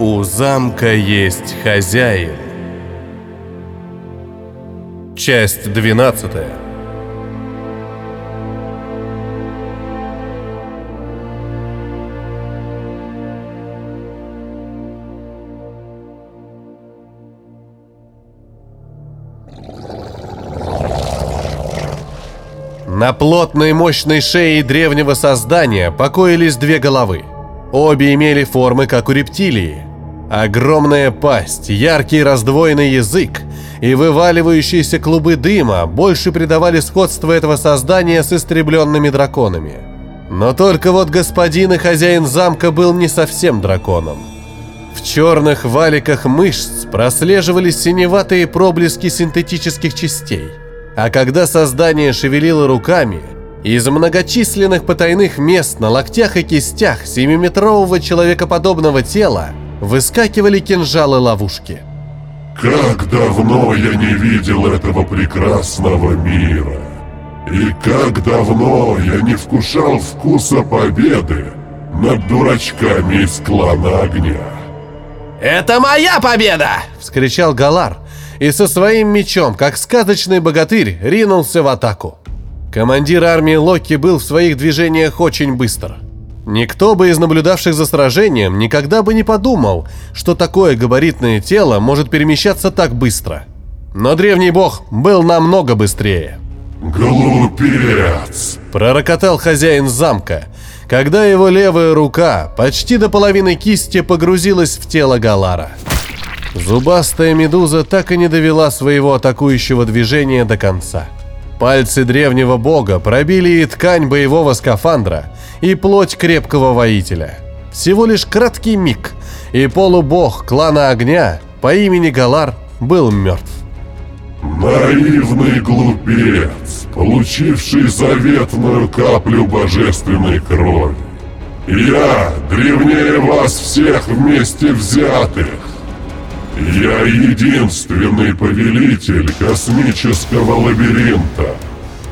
У замка есть хозяин. Часть двенадцатая. На плотной мощной шее древнего создания покоились две головы. Обе имели формы, как у рептилии. Огромная пасть, яркий раздвоенный язык и вываливающиеся клубы дыма больше придавали сходство этого создания с истребленными драконами. Но только вот господин и хозяин замка был не совсем драконом. В черных валиках мышц прослеживались синеватые проблески синтетических частей. А когда создание шевелило руками, из многочисленных потайных мест на локтях и кистях семиметрового человекоподобного тела выскакивали кинжалы-ловушки. Как давно я не видел этого прекрасного мира. И как давно я не вкушал вкуса победы над дурачками из клана огня. «Это моя победа!» — вскричал Галар, и со своим мечом, как сказочный богатырь, ринулся в атаку. Командир армии Локи был в своих движениях очень быстр. Никто бы из наблюдавших за сражением никогда бы не подумал, что такое габаритное тело может перемещаться так быстро. Но древний бог был намного быстрее. «Глупец!» – пророкотал хозяин замка, когда его левая рука почти до половины кисти погрузилась в тело Галара. Зубастая медуза так и не довела своего атакующего движения до конца. Пальцы древнего бога пробили и ткань боевого скафандра, и плоть крепкого воителя. Всего лишь краткий миг, и полубог клана огня по имени Галар был мертв. Наивный глупец, получивший заветную каплю божественной крови. Я древнее вас всех вместе взятых. Я единственный повелитель космического лабиринта.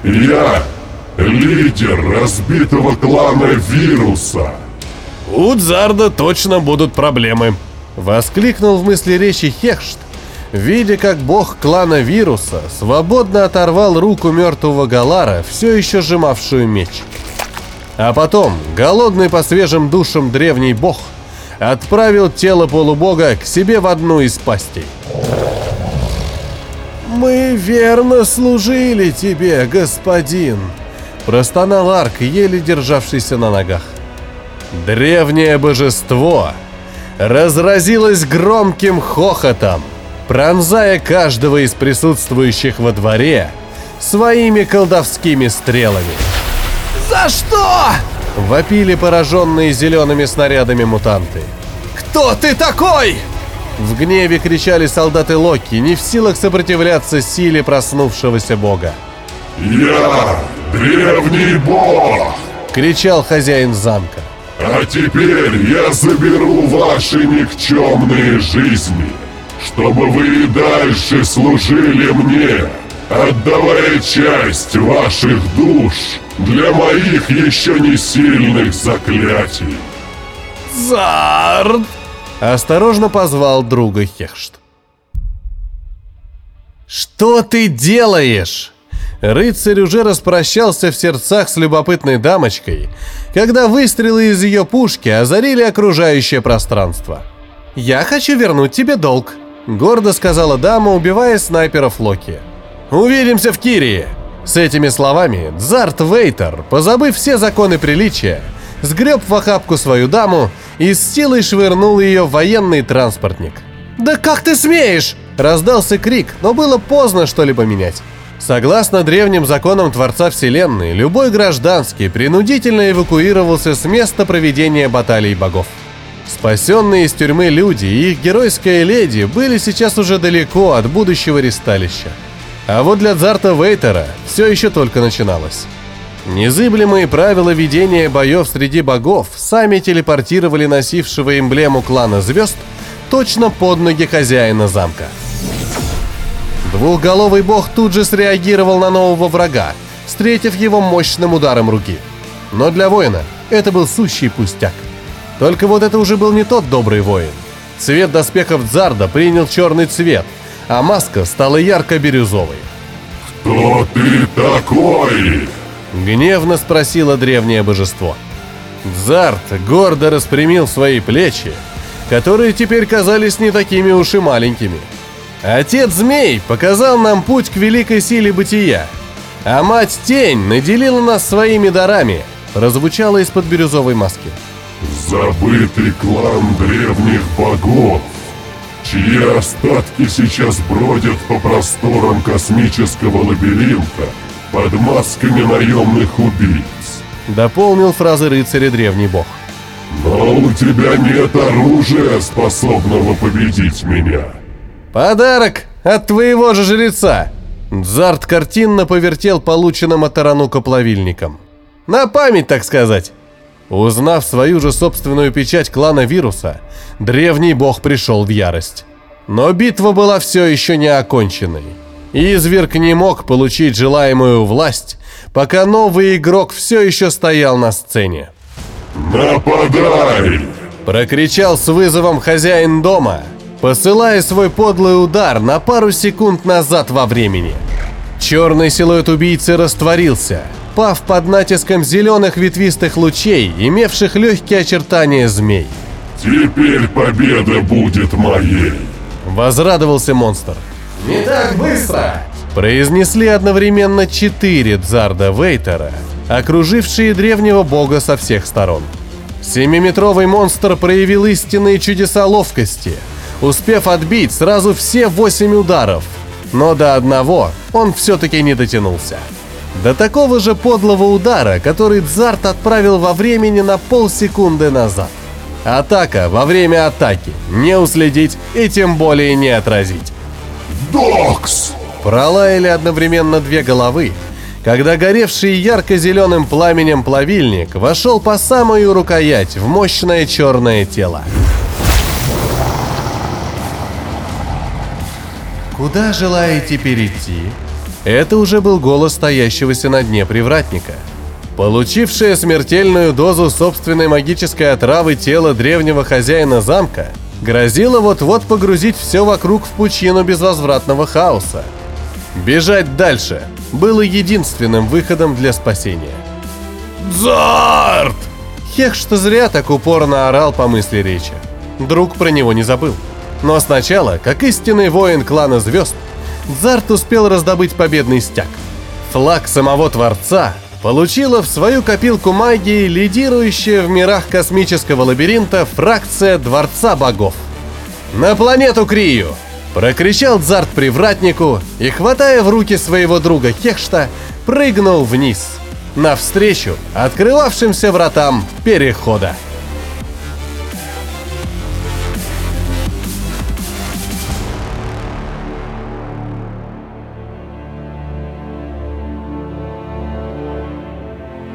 Я лидер разбитого клана вируса. У Дзарда точно будут проблемы. Воскликнул в мысли речи Хехшт, видя, как бог клана вируса свободно оторвал руку мертвого Галара, все еще сжимавшую меч. А потом, голодный по свежим душам древний бог – отправил тело полубога к себе в одну из пастей. «Мы верно служили тебе, господин!» Простонал Арк, еле державшийся на ногах. Древнее божество разразилось громким хохотом, пронзая каждого из присутствующих во дворе своими колдовскими стрелами. «За что?» Вопили пораженные зелеными снарядами мутанты. «Кто ты такой?» В гневе кричали солдаты Локи, не в силах сопротивляться силе проснувшегося бога. «Я древний бог!» — кричал хозяин замка. «А теперь я заберу ваши никчемные жизни, чтобы вы и дальше служили мне!» Отдавая часть ваших душ для моих еще не сильных заклятий. Зард! Осторожно позвал друга Хехшт. «Что ты делаешь?» Рыцарь уже распрощался в сердцах с любопытной дамочкой, когда выстрелы из ее пушки озарили окружающее пространство. «Я хочу вернуть тебе долг», — гордо сказала дама, убивая снайперов Локи. Увидимся в Кирии!» С этими словами Дзарт Вейтер, позабыв все законы приличия, сгреб в охапку свою даму и с силой швырнул ее в военный транспортник. «Да как ты смеешь!» – раздался крик, но было поздно что-либо менять. Согласно древним законам Творца Вселенной, любой гражданский принудительно эвакуировался с места проведения баталий богов. Спасенные из тюрьмы люди и их геройская леди были сейчас уже далеко от будущего ресталища. А вот для Дзарта Вейтера все еще только начиналось. Незыблемые правила ведения боев среди богов сами телепортировали носившего эмблему клана звезд точно под ноги хозяина замка. Двухголовый бог тут же среагировал на нового врага, встретив его мощным ударом руки. Но для воина это был сущий пустяк. Только вот это уже был не тот добрый воин. Цвет доспехов Дзарда принял черный цвет, а маска стала ярко-бирюзовой. «Кто ты такой?» Гневно спросило древнее божество. Дзард гордо распрямил свои плечи, которые теперь казались не такими уж и маленькими. Отец Змей показал нам путь к великой силе бытия, а мать Тень наделила нас своими дарами, прозвучало из-под бирюзовой маски. Забытый клан древних богов, чьи остатки сейчас бродят по просторам космического лабиринта под масками наемных убийц. Дополнил фразы рыцаря древний бог. Но у тебя нет оружия, способного победить меня. Подарок от твоего же жреца. Дзарт картинно повертел полученным от Таранука плавильником. На память, так сказать. Узнав свою же собственную печать клана вируса, древний бог пришел в ярость. Но битва была все еще не оконченной. Изверг не мог получить желаемую власть, пока новый игрок все еще стоял на сцене. «Нападай!» Прокричал с вызовом хозяин дома, посылая свой подлый удар на пару секунд назад во времени. Черный силуэт убийцы растворился, пав под натиском зеленых ветвистых лучей, имевших легкие очертания змей. «Теперь победа будет моей!» Возрадовался монстр. «Не так быстро!» Произнесли одновременно четыре Дзарда Вейтера, окружившие древнего бога со всех сторон. Семиметровый монстр проявил истинные чудеса ловкости, успев отбить сразу все восемь ударов, но до одного он все-таки не дотянулся. До такого же подлого удара, который Дзарт отправил во времени на полсекунды назад. Атака во время атаки. Не уследить и тем более не отразить. «Докс!» Пролаяли одновременно две головы, когда горевший ярко-зеленым пламенем плавильник вошел по самую рукоять в мощное черное тело. «Куда желаете перейти?» Это уже был голос стоящегося на дне привратника. Получившее смертельную дозу собственной магической отравы тело древнего хозяина замка грозило вот-вот погрузить все вокруг в пучину безвозвратного хаоса. Бежать дальше было единственным выходом для спасения. «Дзарт!» Хех что зря так упорно орал по мысли речи. Друг про него не забыл. Но сначала, как истинный воин клана звезд, Дзарт успел раздобыть победный стяг. Флаг самого Творца получила в свою копилку магии лидирующая в мирах космического лабиринта фракция Дворца Богов. «На планету Крию!» – прокричал Дзарт привратнику и, хватая в руки своего друга Хехшта, прыгнул вниз, навстречу открывавшимся вратам перехода.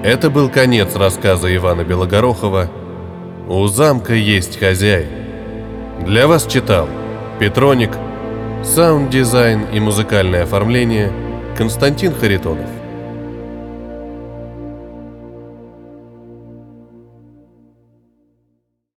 Это был конец рассказа Ивана Белогорохова «У замка есть хозяин». Для вас читал Петроник, саунд-дизайн и музыкальное оформление Константин Харитонов.